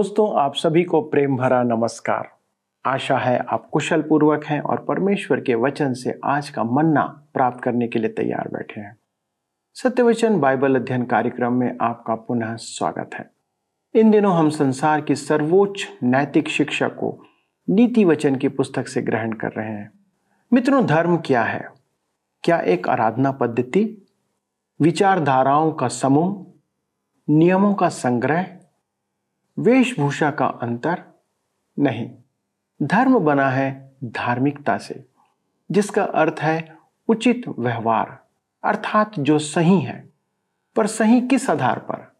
दोस्तों, आप सभी को प्रेम भरा नमस्कार। आशा है आप कुशल पूर्वक हैं और परमेश्वर के वचन से आज का मन्ना प्राप्त करने के लिए तैयार बैठे हैं। सत्यवचन बाइबल अध्ययन कार्यक्रम में आपका पुनः स्वागत है। इन दिनों हम संसार की सर्वोच्च नैतिक शिक्षा को नीति वचन की पुस्तक से ग्रहण कर रहे हैं। मित्रों, धर्म क्या है? क्या एक आराधना पद्धति? विचारधाराओं का समूह? नियमों का संग्रह? वेशभूषा का अंतर नहीं। धर्म बना है धार्मिकता से, जिसका अर्थ है उचित व्यवहार। अर्थात जो सही है, पर सही किस आधार पर?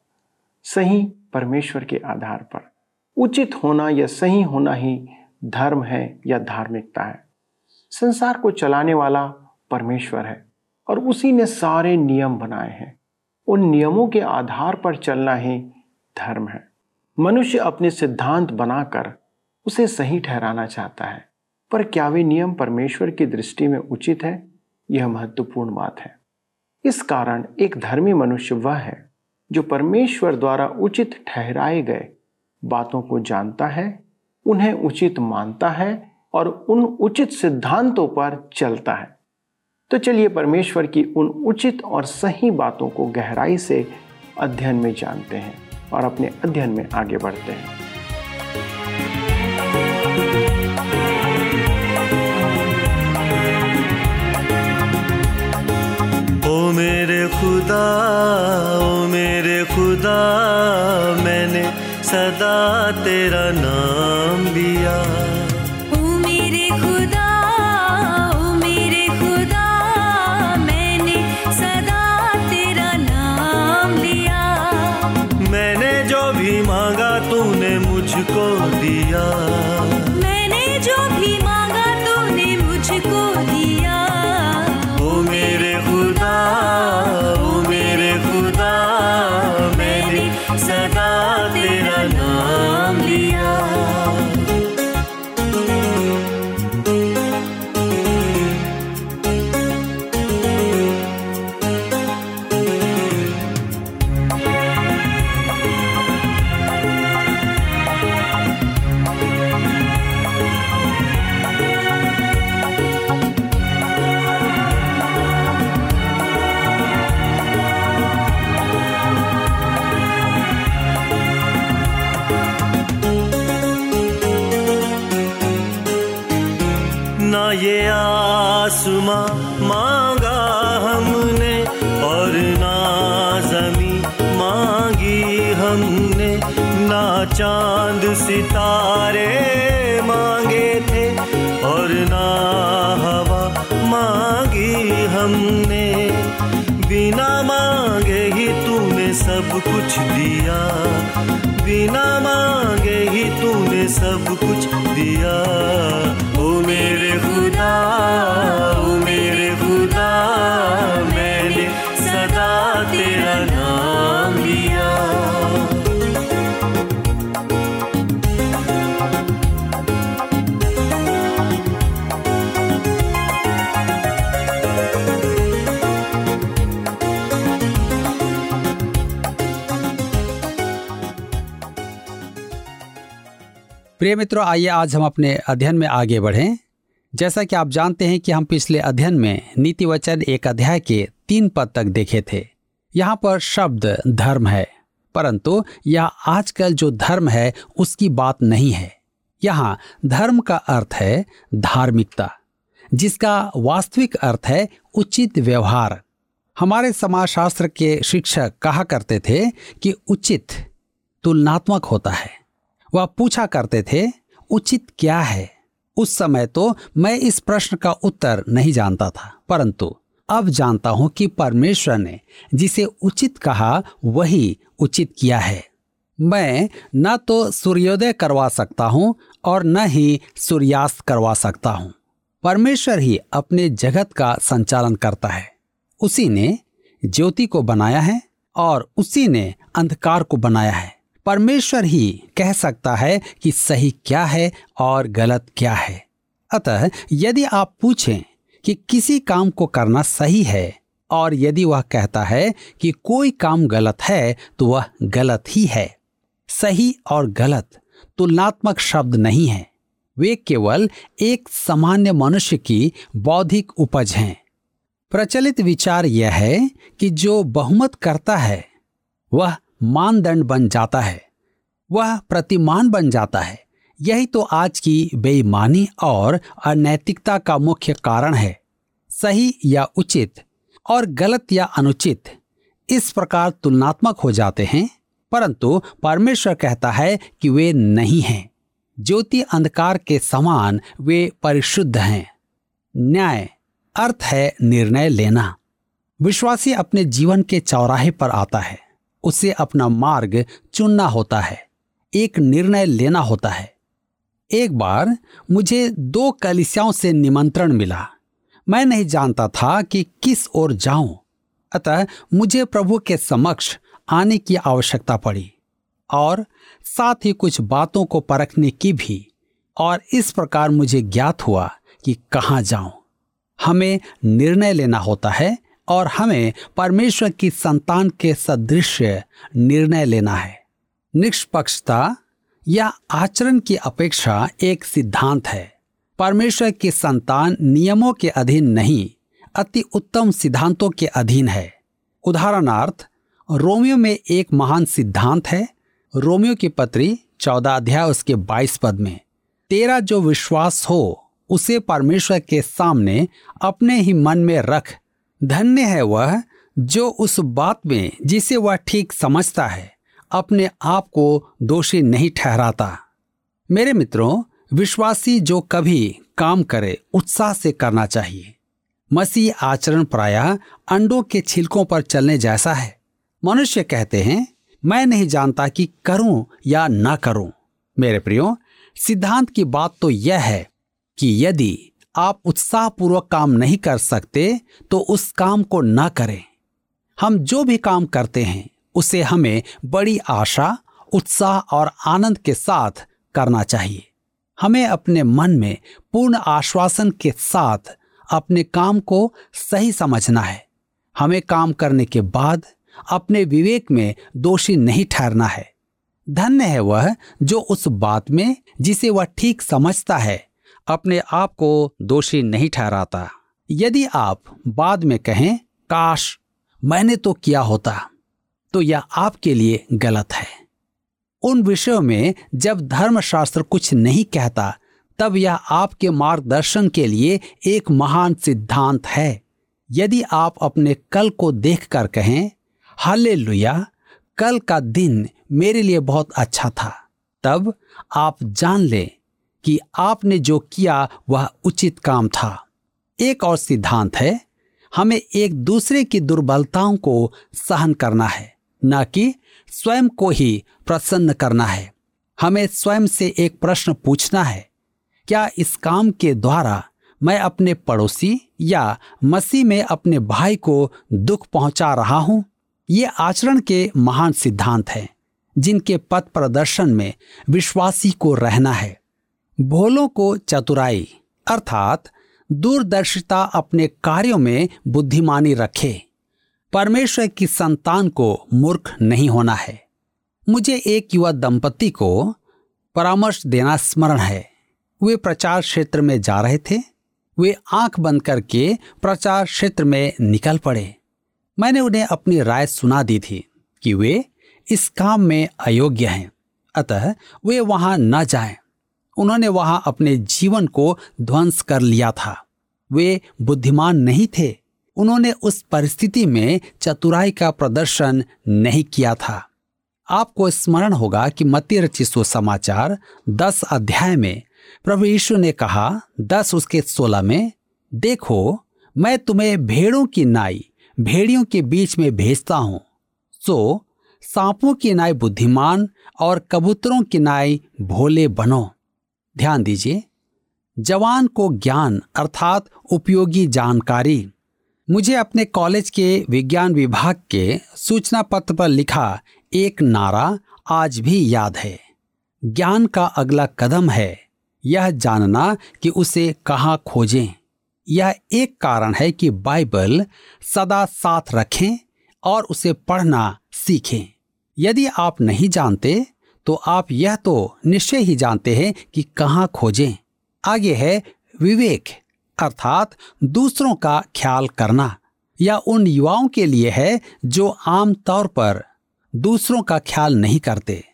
सही परमेश्वर के आधार पर। उचित होना या सही होना ही धर्म है या धार्मिकता है। संसार को चलाने वाला परमेश्वर है और उसी ने सारे नियम बनाए हैं। उन नियमों के आधार पर चलना ही धर्म है। मनुष्य अपने सिद्धांत बनाकर उसे सही ठहराना चाहता है, पर क्या वे नियम परमेश्वर की दृष्टि में उचित है? यह महत्वपूर्ण बात है। इस कारण एक धर्मी मनुष्य वह है जो परमेश्वर द्वारा उचित ठहराए गए बातों को जानता है, उन्हें उचित मानता है और उन उचित सिद्धांतों पर चलता है। तो चलिए परमेश्वर की उन उचित और सही बातों को गहराई से अध्ययन में जानते हैं। और अपने अध्ययन में आगे बढ़ते हैं। ओ मेरे खुदा, ओ मेरे खुदा, मैंने सदा तेरा नाम तेरा नाम लिया। प्रिय मित्रों, आइए आज हम अपने अध्ययन में आगे बढ़ें। जैसा कि आप जानते हैं कि हम पिछले अध्ययन में नीति वचन एक अध्याय के तीन पद तक देखे थे। यहाँ पर शब्द धर्म है, परंतु यह आजकल जो धर्म है, उसकी बात नहीं है। यहाँ धर्म का अर्थ है धार्मिकता, जिसका वास्तविक अर्थ है उचित व्यवहार। हमारे समाजशास्त्र के शिक्षक कहा करते थे कि उचित तुलनात्मक होता है। वह पूछा करते थे, उचित क्या है? उस समय तो मैं इस प्रश्न का उत्तर नहीं जानता था, परंतु अब जानता हूँ कि परमेश्वर ने जिसे उचित कहा, वही उचित किया है। मैं न तो सूर्योदय करवा सकता हूँ और न ही सूर्यास्त करवा सकता हूँ। परमेश्वर ही अपने जगत का संचालन करता है। उसी ने ज्योति को बनाया है और उसी ने अंधकार को बनाया है। परमेश्वर ही कह सकता है कि सही क्या है और गलत क्या है। अतः यदि आप पूछें कि किसी काम को करना सही है और यदि वह कहता है कि कोई काम गलत है तो वह गलत ही है। सही और गलत तुलनात्मक शब्द नहीं है। वे केवल एक सामान्य मनुष्य की बौद्धिक उपज हैं। प्रचलित विचार यह है कि जो बहुमत करता है, वह मानदंड बन जाता है, वह प्रतिमान बन जाता है। यही तो आज की बेईमानी और अनैतिकता का मुख्य कारण है। सही या उचित और गलत या अनुचित, इस प्रकार तुलनात्मक हो जाते हैं, परंतु परमेश्वर कहता है कि वे नहीं हैं। ज्योति अंधकार के समान वे परिशुद्ध हैं। न्याय, अर्थ है निर्णय लेना। विश्वासी अपने जीवन के चौराहे पर आता है, उसे अपना मार्ग चुनना होता है, एक निर्णय लेना होता है। एक बार मुझे दो कलिसियाओं से निमंत्रण मिला। मैं नहीं जानता था कि किस ओर जाऊँ, अतः मुझे प्रभु के समक्ष आने की आवश्यकता पड़ी और साथ ही कुछ बातों को परखने की भी और इस प्रकार मुझे ज्ञात हुआ कि कहाँ जाऊँ। हमें निर्णय लेना होता है और हमें परमेश्वर की संतान के सदृश निर्णय लेना है। निष्पक्षता या आचरण की अपेक्षा एक सिद्धांत है। परमेश्वर की संतान नियमों के अधीन नहीं, अति उत्तम सिद्धांतों के अधीन है। उदाहरणार्थ, रोमियो में एक महान सिद्धांत है, रोमियो की पत्री चौदह अध्याय उसके बाईस पद में, तेरा जो विश्वास हो, उसे परमेश्वर के सामने अपने ही मन में रख। धन्य है वह जो उस बात में, जिसे वह ठीक समझता है। अपने आप को दोषी नहीं ठहराता। मेरे मित्रों, विश्वासी जो कभी काम करे, उत्साह से करना चाहिए। मसीह आचरण प्रायः अंडों के छिलकों पर चलने जैसा है। मनुष्य कहते हैं, मैं नहीं जानता कि करूँ या ना करूँ। मेरे प्रियो, सिद्धांत की बात तो यह है कि यदि आप उत्साहपूर्वक काम नहीं कर सकते तो उस काम को ना करें। हम जो भी काम करते हैं उसे हमें बड़ी आशा, उत्साह और आनंद के साथ करना चाहिए। हमें अपने मन में पूर्ण आश्वासन के साथ अपने काम को सही समझना है। हमें काम करने के बाद अपने विवेक में दोषी नहीं ठहरना है। धन्य है वह जो उस बात में जिसे वह ठीक समझता है, अपने आप को दोषी नहीं ठहराता। यदि आप बाद में कहें, काश, मैंने तो किया होता। तो यह आपके लिए गलत है। उन विषयों में जब धर्मशास्त्र कुछ नहीं कहता, तब यह आपके मार्गदर्शन के लिए एक महान सिद्धांत है। यदि आप अपने कल को देखकर कहें हाले कल का दिन मेरे लिए बहुत अच्छा था। तब आप जान लें कि आपने जो किया वह उचित काम था। एक और सिद्धांत है, हमें एक दूसरे की दुर्बलताओं को सहन करना है। न कि स्वयं को ही प्रसन्न करना है। हमें स्वयं से एक प्रश्न पूछना है, क्या इस काम के द्वारा मैं अपने पड़ोसी या मसीह में अपने भाई को दुख पहुँचा रहा हूँ? ये आचरण के महान सिद्धांत हैं, जिनके पथ प्रदर्शन में विश्वासी को रहना है। भोलों को चतुराई, अर्थात दूरदर्शिता अपने कार्यों में बुद्धिमानी रखे। परमेश्वर की संतान को मूर्ख नहीं होना है। मुझे एक युवा दंपति को परामर्श देना स्मरण है। वे प्रचार क्षेत्र में जा रहे थे। वे आँख बंद करके प्रचार क्षेत्र में निकल पड़े। मैंने उन्हें अपनी राय सुना दी थी कि वे इस काम में अयोग्य हैं। अतः वे वहाँ न जाएँ। उन्होंने वहाँ अपने जीवन को ध्वंस कर लिया था। वे बुद्धिमान नहीं थे। उन्होंने उस परिस्थिति में चतुराई का प्रदर्शन नहीं किया था। आपको स्मरण होगा कि मती रचिसो समाचार दस अध्याय में प्रभु यीशु ने कहा, दस उसके सोलह में, देखो, मैं तुम्हें भेड़ों की नाई, भेड़ियों के बीच में भेजता हूँ। सो, सांपों की नाई बुद्धिमान और कबूतरों की नाई भोले बनो। ध्यान दीजिए, जवान को ज्ञान अर्थात उपयोगी जानकारी। मुझे अपने कॉलेज के विज्ञान विभाग के सूचना पत्र पर लिखा, एक नारा आज भी याद है। ज्ञान का अगला कदम है। यह जानना कि उसे कहाँ खोजें। यह एक कारण है कि बाइबल सदा साथ रखें और उसे पढ़ना सीखें। यदि आप नहीं जानते तो आप यह तो निश्चय ही जानते हैं कि कहाँ खोजें। आगे है विवेक। अर्थात दूसरों का ख्याल करना या उन युवाओं के लिए है जो आम तौर पर दूसरों का ख्याल नहीं करते।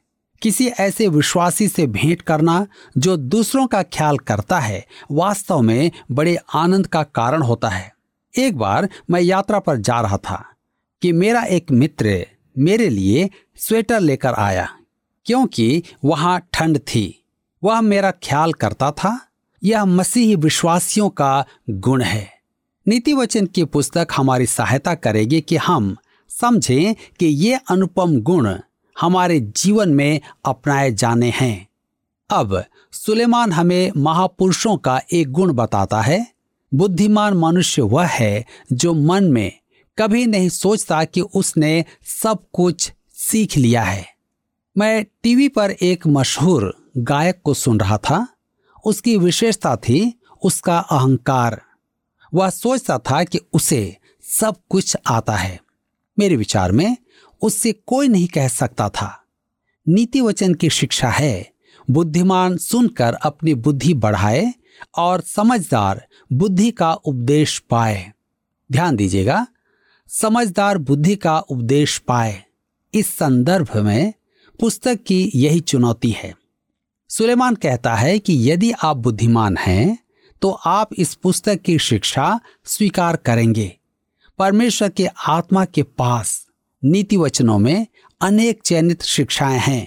किसी ऐसे विश्वासी से भेंट करना जो दूसरों का ख्याल करता है, वास्तव में बड़े आनंद का कारण होता है। एक बार मैं यात्रा पर जा रहा था कि मेरा एक मित्र मेरे लिए स्वेटर लेकर आया, क्योंकि वहाँ ठंड थी। वह मेरा ख्याल करता था यह मसीही विश्वासियों का गुण है। नीति वचन की पुस्तक हमारी सहायता करेगी कि हम समझें कि ये अनुपम गुण हमारे जीवन में अपनाए जाने हैं। अब सुलेमान हमें महापुरुषों का एक गुण बताता है। बुद्धिमान मनुष्य वह है जो मन में कभी नहीं सोचता कि उसने सब कुछ सीख लिया है। मैं टीवी पर एक मशहूर गायक को सुन रहा था। उसकी विशेषता थी उसका अहंकार। वह सोचता था कि उसे सब कुछ आता है। मेरे विचार में उससे कोई नहीं कह सकता था। नीति वचन की शिक्षा है, बुद्धिमान सुनकर अपनी बुद्धि बढ़ाए और समझदार बुद्धि का उपदेश पाए। ध्यान दीजिएगा, समझदार बुद्धि का उपदेश पाए। इस संदर्भ में पुस्तक की यही चुनौती है। सुलेमान कहता है कि यदि आप बुद्धिमान हैं तो आप इस पुस्तक की शिक्षा स्वीकार करेंगे। परमेश्वर के आत्मा के पास नीति वचनों में अनेक चयनित शिक्षाएँ हैं।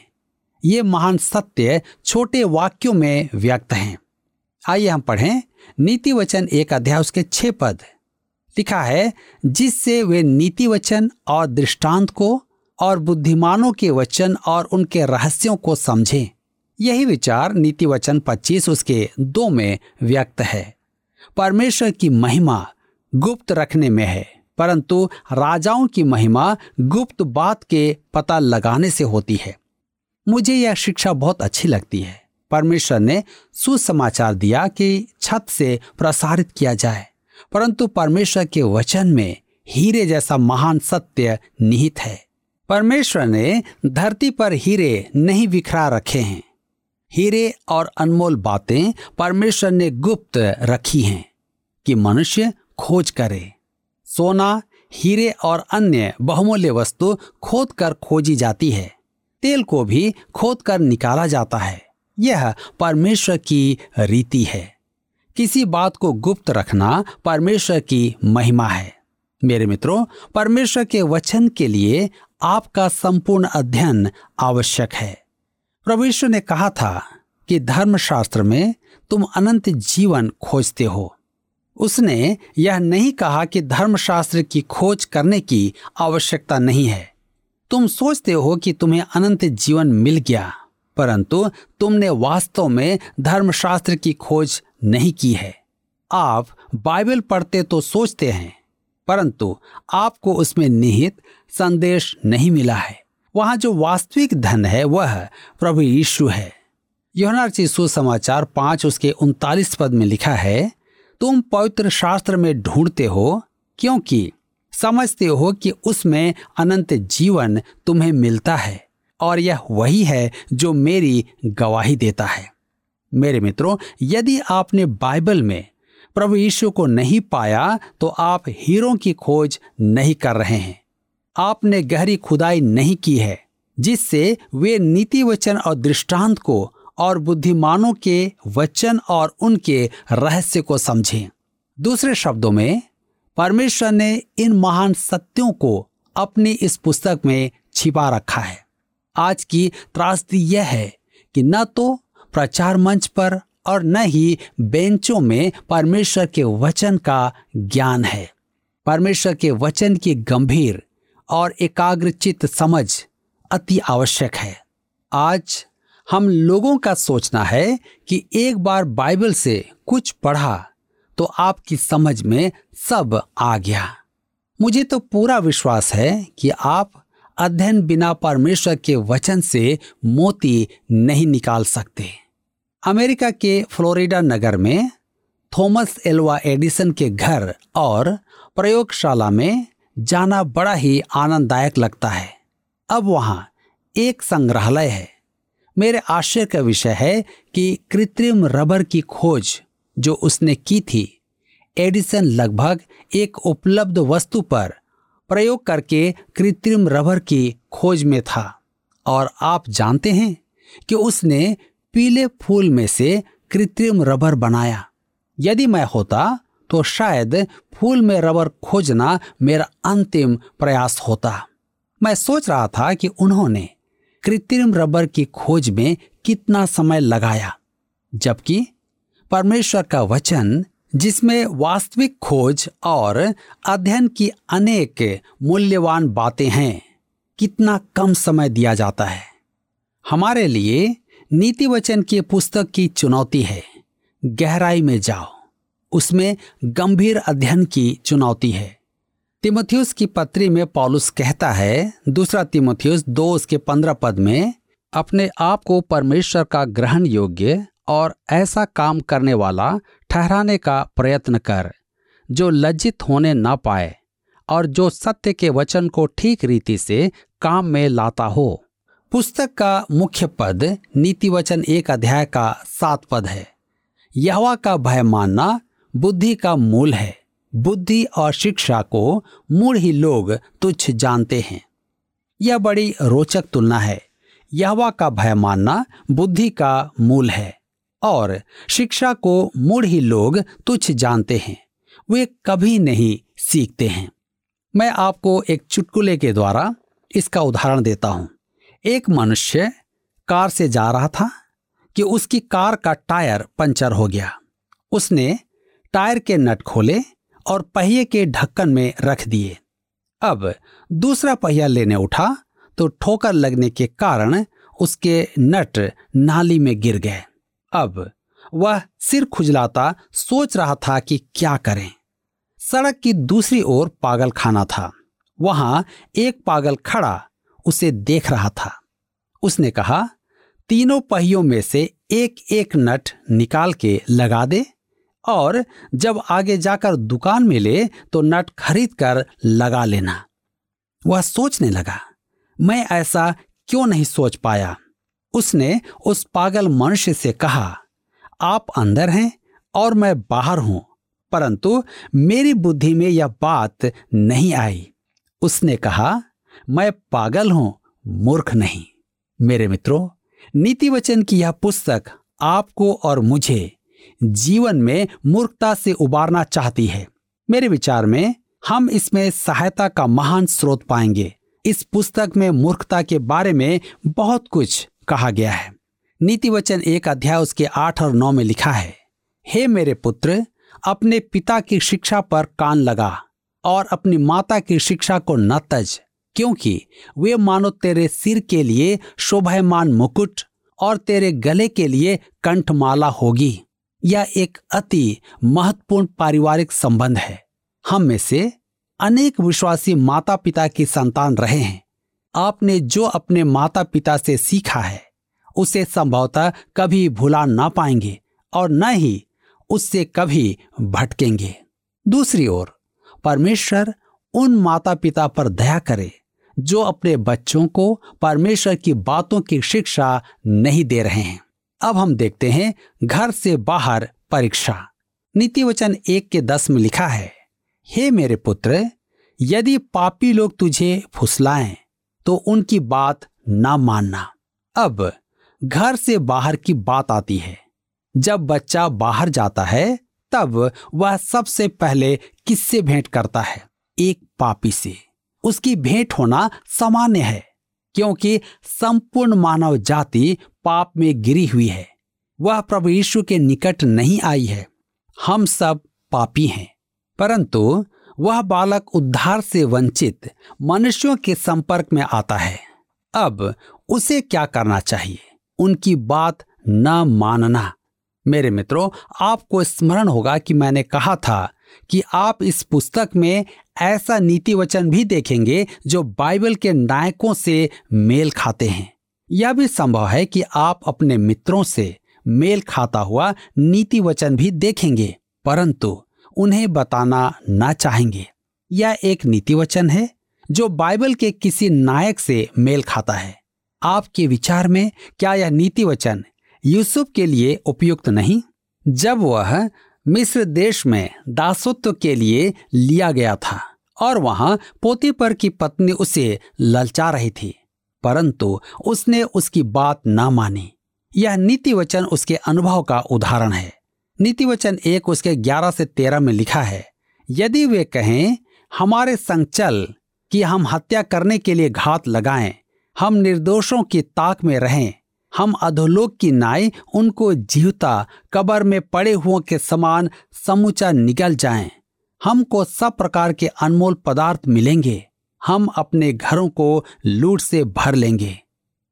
ये महान सत्य छोटे वाक्यों में व्यक्त हैं। आइए हम पढ़ें नीति वचन एक अध्याय उसके छह पद। लिखा है, जिससे वे नीति वचन और दृष्टांत को और बुद्धिमानों के वचन और उनके रहस्यों को समझें। यही विचार नीति वचन पच्चीस उसके दो में व्यक्त है। परमेश्वर की महिमा गुप्त रखने में है, परंतु राजाओं की महिमा गुप्त बात के पता लगाने से होती है। मुझे यह शिक्षा बहुत अच्छी लगती है। परमेश्वर ने सुसमाचार दिया कि छत से प्रसारित किया जाए, परंतु परमेश्वर के वचन में हीरे जैसा महान सत्य निहित है। परमेश्वर ने धरती पर हीरे नहीं बिखरा रखे हैं। हीरे और अनमोल बातें परमेश्वर ने गुप्त रखी हैं कि मनुष्य खोज करे। सोना, हीरे और अन्य बहुमूल्य वस्तु खोद कर खोजी जाती है। तेल को भी खोद कर निकाला जाता है। यह परमेश्वर की रीति है। किसी बात को गुप्त रखना परमेश्वर की महिमा है। मेरे मित्रों, परमेश्वर के वचन के लिए आपका संपूर्ण अध्ययन आवश्यक है। प्रभु यीशु ने कहा था कि धर्मशास्त्र में तुम अनंत जीवन खोजते हो। उसने यह नहीं कहा कि धर्मशास्त्र की खोज करने की आवश्यकता नहीं है। तुम सोचते हो कि तुम्हें अनंत जीवन मिल गया, परंतु तुमने वास्तव में धर्मशास्त्र की खोज नहीं की है। आप बाइबल पढ़ते तो सोचते हैं, परंतु आपको उसमें निहित संदेश नहीं मिला है। वहाँ जो वास्तविक धन है, वह प्रभु यीशु है। योनार्ची सुसमाचार पाँच उसके उनतालीस पद में लिखा है, तुम पवित्र शास्त्र में ढूंढते हो, क्योंकि समझते हो कि उसमें अनंत जीवन तुम्हें मिलता है, और यह वही है जो मेरी गवाही देता है। मेरे मित्रों, यदि आपने बाइबल में प्रभु यीशु को नहीं पाया तो आप हीरो की खोज नहीं कर रहे हैं। आपने गहरी खुदाई नहीं की है, जिससे वे नीति वचन और दृष्टांत को और बुद्धिमानों के वचन और उनके रहस्य को समझें। दूसरे शब्दों में, परमेश्वर ने इन महान सत्यों को अपनी इस पुस्तक में छिपा रखा है। आज की त्रासदी यह है कि न तो प्रचार मंच पर और न ही बेंचों में परमेश्वर के वचन का ज्ञान है। परमेश्वर के वचन की गंभीर और एकाग्रचित समझ अति आवश्यक है। आज हम लोगों का सोचना है कि एक बार बाइबल से कुछ पढ़ा तो आपकी समझ में सब आ गया। मुझे तो पूरा विश्वास है कि आप अध्ययन बिना परमेश्वर के वचन से मोती नहीं निकाल सकते। अमेरिका के फ्लोरिडा नगर में थॉमस एल्वा एडिसन के घर और प्रयोगशाला में जाना बड़ा ही आनंददायक लगता है। अब वहाँ एक संग्रहालय है। मेरे आश्चर्य का विषय है कि कृत्रिम रबर की खोज जो उसने की थी, एडिसन लगभग एक उपलब्ध वस्तु पर प्रयोग करके कृत्रिम रबर की खोज में था। और आप जानते हैं कि उसने पीले फूल में से कृत्रिम रबर बनाया। यदि मैं होता तो शायद फूल में रबर खोजना मेरा अंतिम प्रयास होता। मैं सोच रहा था कि उन्होंने कृत्रिम रबर की खोज में कितना समय लगाया, जबकि परमेश्वर का वचन, जिसमें वास्तविक खोज और अध्ययन की अनेक मूल्यवान बातें हैं, कितना कम समय दिया जाता है। हमारे लिए नीति वचन की पुस्तक की चुनौती है, गहराई में जाओ। उसमें गंभीर अध्ययन की चुनौती है। तिमोथियस की पत्री में पॉलुस कहता है, दूसरा तिमोथियस दो उसके पंद्रह पद में, अपने आप को परमेश्वर का ग्रहण योग्य और ऐसा काम करने वाला ठहराने का प्रयत्न कर, जो लज्जित होने न पाए और जो सत्य के वचन को ठीक रीति से काम में लाता हो। पुस्तक का मुख्य पद नीति वचन एक अध्याय का सात पद है। यहवा का भय मानना बुद्धि का मूल है। बुद्धि और शिक्षा को मूल ही लोग तुच्छ जानते हैं। यह बड़ी रोचक तुलना है। यहवा का भय मानना बुद्धि का मूल है और शिक्षा को मूल ही लोग तुच्छ जानते हैं। वे कभी नहीं सीखते हैं। मैं आपको एक चुटकुले के द्वारा इसका उदाहरण देता हूँ। एक मनुष्य कार से जा रहा था कि उसकी कार का टायर पंचर हो गया। उसने टायर के नट खोले और पहिए के ढक्कन में रख दिए। अब दूसरा पहिया लेने उठा तो ठोकर लगने के कारण उसके नट नाली में गिर गए। अब वह सिर खुजलाता सोच रहा था कि क्या करें। सड़क की दूसरी ओर पागल खाना था। वहाँ एक पागल खड़ा उसे देख रहा था। उसने कहा, तीनों पहियों में से एक एक नट निकाल के लगा दे और जब आगे जाकर दुकान में ले तो नट खरीद कर लगा लेना। वह सोचने लगा, मैं ऐसा क्यों नहीं सोच पाया? उसने उस पागल मनुष्य से कहा, आप अंदर हैं और मैं बाहर हूँ, परंतु मेरी बुद्धि में यह बात नहीं आई। उसने कहा, मैं पागल हूँ, मूर्ख नहीं। मेरे मित्रों नीति वचन की यह पुस्तक आपको और मुझे जीवन में मूर्खता से उबारना चाहती है। मेरे विचार में, हम इसमें सहायता का महान स्रोत पाएँगे। इस पुस्तक में मूर्खता के बारे में बहुत कुछ कहा गया है। नीति वचन एक अध्याय उसके आठ और नौ में लिखा है, हे मेरे पुत्र, अपने पिता की शिक्षा पर कान लगा और अपनी माता की शिक्षा को न तज, क्योंकि वे मानो तेरे सिर के लिए शोभायमान मुकुट और तेरे गले के लिए कंठमाला होगी। यह एक अति महत्वपूर्ण पारिवारिक संबंध है। हम में से अनेक विश्वासी माता पिता की संतान रहे हैं। आपने जो अपने माता पिता से सीखा है, उसे संभवतः कभी भुला ना पाएँगे और न ही उससे कभी भटकेंगे। दूसरी ओर, परमेश्वर उन माता पिता पर दया करे, जो अपने बच्चों को परमेश्वर की बातों की शिक्षा नहीं दे रहे हैं। अब हम देखते हैं घर से बाहर परीक्षा। नीति वचन एक के दस में लिखा है, हे मेरे पुत्र, यदि पापी लोग तुझे फुसलाएँ तो उनकी बात ना मानना। अब घर से बाहर की बात आती है। जब बच्चा बाहर जाता है, तब वह सबसे पहले किससे भेंट करता है? एक पापी से। उसकी भेंट होना सामान्य है। क्योंकि संपूर्ण मानव जाति पाप में गिरी हुई है। वह प्रभु यीशु के निकट नहीं आई है। हम सब पापी हैं। परंतु वह बालक उद्धार से वंचित मनुष्यों के संपर्क में आता है। अब उसे क्या करना चाहिए? उनकी बात न मानना। मेरे मित्रों, आपको स्मरण होगा कि मैंने कहा था कि आप इस पुस्तक में ऐसा नीति वचन भी देखेंगे जो बाइबल के नायकों से मेल खाते हैं। यह भी संभव है कि आप अपने मित्रों से मेल खाता हुआ नीति वचन भी देखेंगे, परंतु उन्हें बताना ना चाहेंगे। यह एक नीति वचन है जो बाइबल के किसी नायक से मेल खाता है। आपके विचार में क्या यह नीति वचन यूसुफ के लिए उपयुक्त नहीं? जब वह मिस्र देश में दासत्व के लिए लिया गया था और वहाँ पोतीपर की पत्नी उसे ललचा रही थी, परंतु उसने उसकी बात ना मानी। यह नीति वचन उसके अनुभव का उदाहरण है। नीति वचन एक उसके ग्यारह से तेरह में लिखा है, यदि वे कहें, हमारे संग चल कि हम हत्या करने के लिए घात लगाएँ, हम निर्दोषों की ताक में रहें हम अधोलोक की नाई उनको जीवता कबर में पड़े हुओं के समान समूचा निकल जाएँ। हमको सब प्रकार के अनमोल पदार्थ मिलेंगे। हम अपने घरों को लूट से भर लेंगे।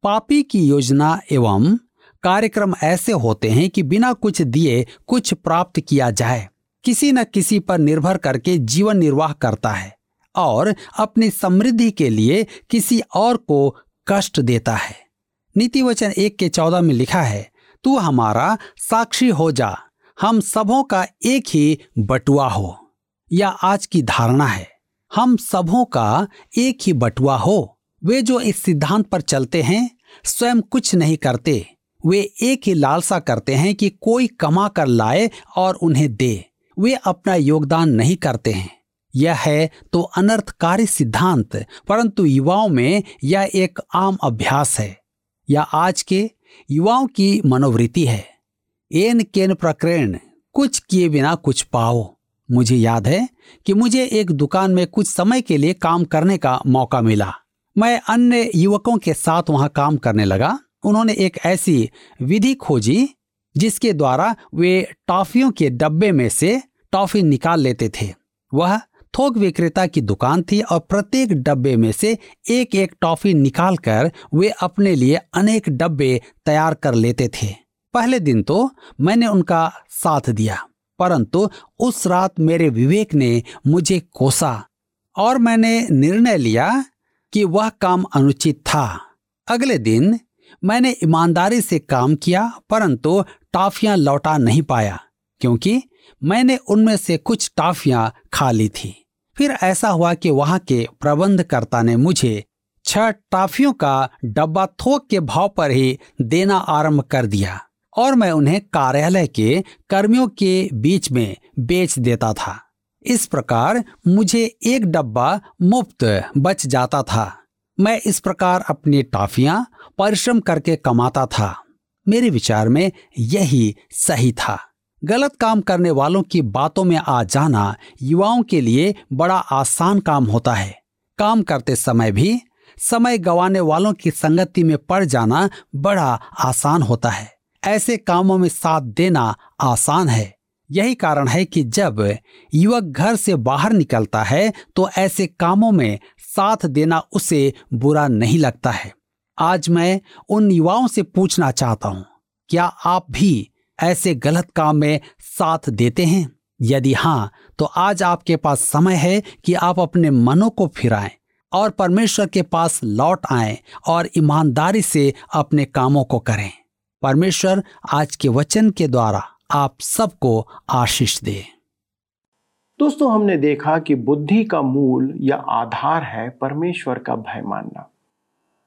पापी की योजना एवं कार्यक्रम ऐसे होते हैं कि बिना कुछ दिए कुछ प्राप्त किया जाए। किसी न किसी पर निर्भर करके जीवन निर्वाह करता है और अपनी समृद्धि के लिए किसी और को कष्ट देता है। नीति वचन एक के चौदह में लिखा है, तू हमारा साक्षी हो जा, हम सबों का एक ही बटुआ हो। या आज की धारणा है, हम सबों का एक ही बटुआ हो। वे जो इस सिद्धांत पर चलते हैं, स्वयं कुछ नहीं करते। वे एक ही लालसा करते हैं कि कोई कमा कर लाए और उन्हें दे। वे अपना योगदान नहीं करते हैं। यह है तो अनर्थकारी सिद्धांत, परंतु युवाओं में यह एक आम अभ्यास है। यह आज के युवाओं की मनोवृत्ति है। एन केन प्रकरण, कुछ किए बिना कुछ पाओ। मुझे याद है कि मुझे एक दुकान में कुछ समय के लिए काम करने का मौका मिला। मैं अन्य युवकों के साथ वहाँ काम करने लगा। उन्होंने एक ऐसी विधि खोजी, जिसके द्वारा वे टॉफियों के डब्बे में से टॉफी निकाल लेते थे। वह थोक विक्रेता की दुकान थी और प्रत्येक डब्बे में से एक एक टॉफी निकालकर वे अपने लिए अनेक डब्बे तैयार कर लेते थे। पहले दिन तो मैंने उनका साथ दिया, परंतु उस रात मेरे विवेक ने मुझे कोसा और मैंने निर्णय लिया कि वह काम अनुचित था। अगले दिन मैंने ईमानदारी से काम किया, परंतु टाफियाँ लौटा नहीं पाया, क्योंकि मैंने उनमें से कुछ टाफियाँ खा ली थी। फिर ऐसा हुआ कि वहाँ के प्रबंधकर्ता ने मुझे छह टाफियों का डब्बा थोक के भाव पर ही देना आरंभ कर दिया और मैं उन्हें कार्यालय के कर्मियों के बीच में बेच देता था। इस प्रकार मुझे एक डब्बा मुफ़्त बच जाता था। मैं इस प्रकार अपनी टाफियाँ परिश्रम करके कमाता था। मेरे विचार में यही सही था। गलत काम करने वालों की बातों में आ जाना युवाओं के लिए बड़ा आसान काम होता है। काम करते समय भी समय गवाने वालों की संगति में पड़ जाना बड़ा आसान होता है। ऐसे कामों में साथ देना आसान है। यही कारण है कि जब युवक घर से बाहर निकलता है तो ऐसे कामों में साथ देना उसे बुरा नहीं लगता है। आज मैं उन युवाओं से पूछना चाहता हूँ, क्या आप भी ऐसे गलत काम में साथ देते हैं? यदि हाँ तो आज आपके पास समय है कि आप अपने मनों को फिराएँ और परमेश्वर के पास लौट आएँ और ईमानदारी से अपने कामों को करें। परमेश्वर आज के वचन के द्वारा आप सबको आशीष दे। दोस्तों, हमने देखा कि बुद्धि का मूल या आधार है परमेश्वर का भय मानना।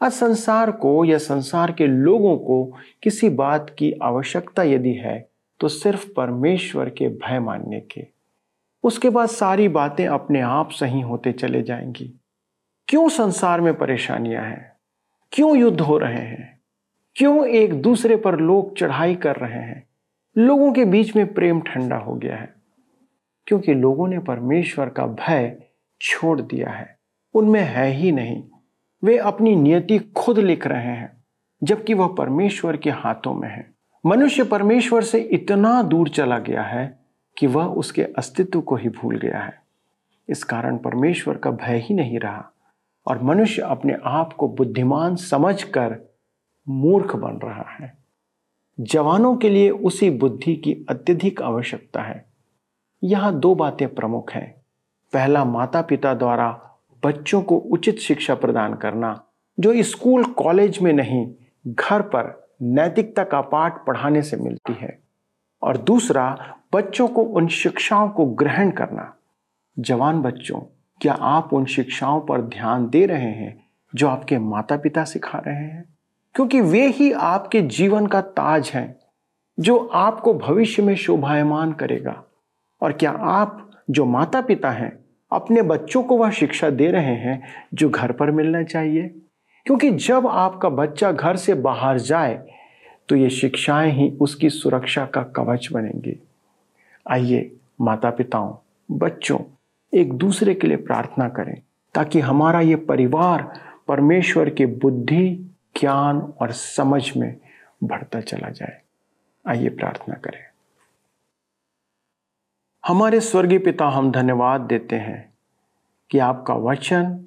आज संसार को या संसार के लोगों को किसी बात की आवश्यकता यदि है तो सिर्फ़ परमेश्वर के भय मानने के। उसके बाद सारी बातें अपने आप सही होते चले जाएँगी। क्यों संसार में परेशानियाँ हैं? क्यों युद्ध हो रहे हैं? क्यों एक दूसरे पर लोग चढ़ाई कर रहे हैं? लोगों के बीच में प्रेम ठंडा हो गया है। क्योंकि लोगों ने परमेश्वर का भय छोड़ दिया है। उनमें है ही नहीं। वे अपनी नियति खुद लिख रहे हैं, जबकि वह परमेश्वर के हाथों में है। मनुष्य परमेश्वर से इतना दूर चला गया है कि वह उसके अस्तित्व को ही भूल गया है। इस कारण परमेश्वर का भय ही नहीं रहा, और मनुष्य अपने आप को बुद्धिमान समझकर मूर्ख बन रहा है। जवानों के लिए उसी बुद्धि की अत्यधिक आवश्यकता है। यहाँ दो बातें प्रमुख हैं। पहला माता पिता द्वारा बच्चों को उचित शिक्षा प्रदान करना, जो स्कूल, कॉलेज में नहीं, घर पर नैतिकता का पाठ पढ़ाने से मिलती है। और दूसरा, बच्चों को उन शिक्षाओं को ग्रहण करना। जवान बच्चों, क्या आप उन शिक्षाओं पर ध्यान दे रहे हैं, जो आपके माता पिता सिखा रहे हैं? क्योंकि वे ही आपके जीवन का ताज हैं, जो आपको भविष्य में शोभायमान करेगा। और क्या आप, जो माता पिता हैं अपने बच्चों को वह शिक्षा दे रहे हैं जो घर पर मिलना चाहिए। क्योंकि जब आपका बच्चा घर से बाहर जाए तो ये शिक्षाएँ ही उसकी सुरक्षा का कवच बनेंगी। आइए माता पिताओं बच्चों, एक दूसरे के लिए प्रार्थना करें, ताकि हमारा ये परिवार परमेश्वर के बुद्धि, ज्ञान और समझ में बढ़ता चला जाए। आइए प्रार्थना करें। हमारे स्वर्गीय पिता हम धन्यवाद देते हैं कि आपका वचन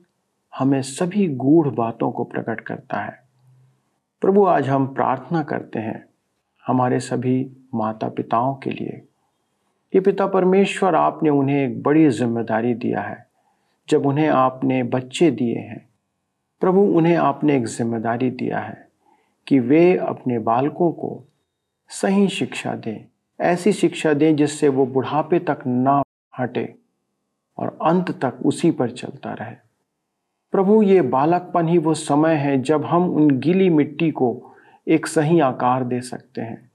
हमें सभी गूढ़ बातों को प्रकट करता है। प्रभु, आज हम प्रार्थना करते हैं हमारे सभी माता पिताओं के लिए ये पिता परमेश्वर, आपने उन्हें एक बड़ी ज़िम्मेदारी दिया है, जब उन्हें आपने बच्चे दिए हैं। प्रभु, उन्हें आपने एक ज़िम्मेदारी दिया है कि वे अपने बालकों को सही शिक्षा दें ऐसी शिक्षा दें जिससे वो बुढ़ापे तक ना हटे और अंत तक उसी पर चलता रहे। प्रभु, ये बालकपन ही वो समय है जब हम उन गीली मिट्टी को एक सही आकार दे सकते हैं।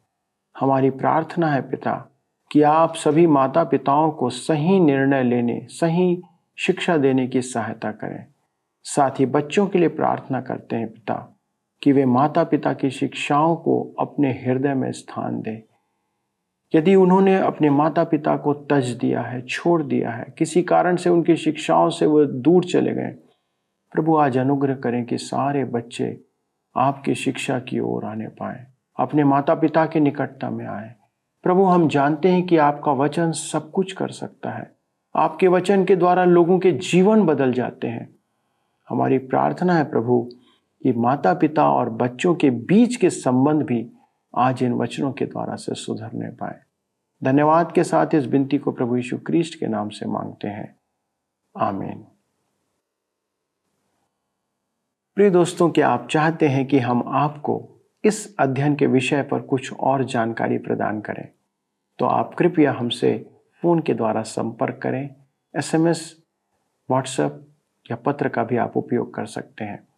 हमारी प्रार्थना है पिता, कि आप सभी माता पिताओं को सही निर्णय लेने, सही शिक्षा देने की सहायता करें। साथ ही बच्चों के लिए प्रार्थना करते हैं पिता, कि वे माता पिता की शिक्षाओं को अपने हृदय में स्थान दें। यदि उन्होंने अपने माता पिता को तज दिया है, छोड़ दिया है, किसी कारण से उनकी शिक्षाओं से वो दूर चले गए, प्रभु आज अनुग्रह करें कि सारे बच्चे आपकी शिक्षा की ओर आने पाए, अपने माता पिता के निकटता में आए। प्रभु, हम जानते हैं कि आपका वचन सब कुछ कर सकता है। आपके वचन के द्वारा लोगों के जीवन बदल जाते हैं। हमारी प्रार्थना है प्रभु कि माता पिता और बच्चों के बीच के संबंध भी आज इन वचनों के द्वारा से सुधरने पाए। धन्यवाद के साथ इस विनती को प्रभु यीशु क्रिस्ट के नाम से मांगते हैं। आमीन। प्रिय दोस्तों क्या आप चाहते हैं कि हम आपको इस अध्ययन के विषय पर कुछ और जानकारी प्रदान करें? तो आप कृपया हमसे फ़ोन के द्वारा संपर्क करें। एसएमएस, व्हाट्सएप या पत्र का भी आप उपयोग कर सकते हैं।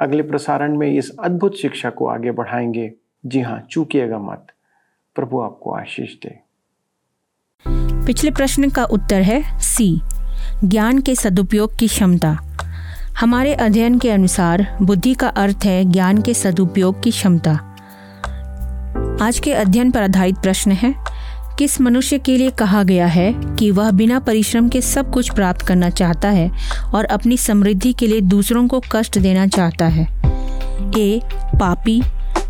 अगले प्रसारण में इस अद्भुत शिक्षा को आगे बढ़ाएँगे। जी हाँ चूकिएगा मत। प्रभु आपको आशीष दे। पिछले प्रश्न का उत्तर है सी ज्ञान के सदुपयोग की क्षमता। हमारे अध्ययन के अनुसार बुद्धि का अर्थ है ज्ञान के सदुपयोग की क्षमता। आज के अध्ययन पर आधारित प्रश्न है, किस मनुष्य के लिए कहा गया है कि वह बिना परिश्रम के सब कुछ प्राप्त करना चाहता है और अपनी समृद्धि के लिए दूसरों को कष्ट देना चाहता है? ए पापी।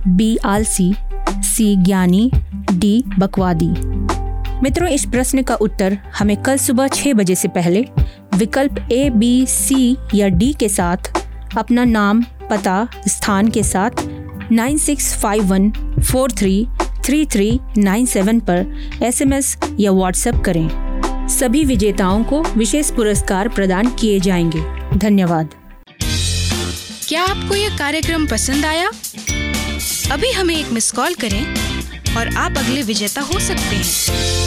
बी आलसी सी ज्ञानी, डी बकवादी। मित्रों, इस प्रश्न का उत्तर हमें कल सुबह छः बजे से पहले विकल्प ए बी सी या डी के साथ, अपना नाम, पता, स्थान के साथ nine six five one four three three three nine seven पर एसएमएस या व्हाट्सएप करें। सभी विजेताओं को विशेष पुरस्कार प्रदान किए जाएँगे। धन्यवाद। क्या आपको यह कार्यक्रम पसंद आया? अभी हमें एक मिस कॉल करें और आप अगले विजेता हो सकते हैं।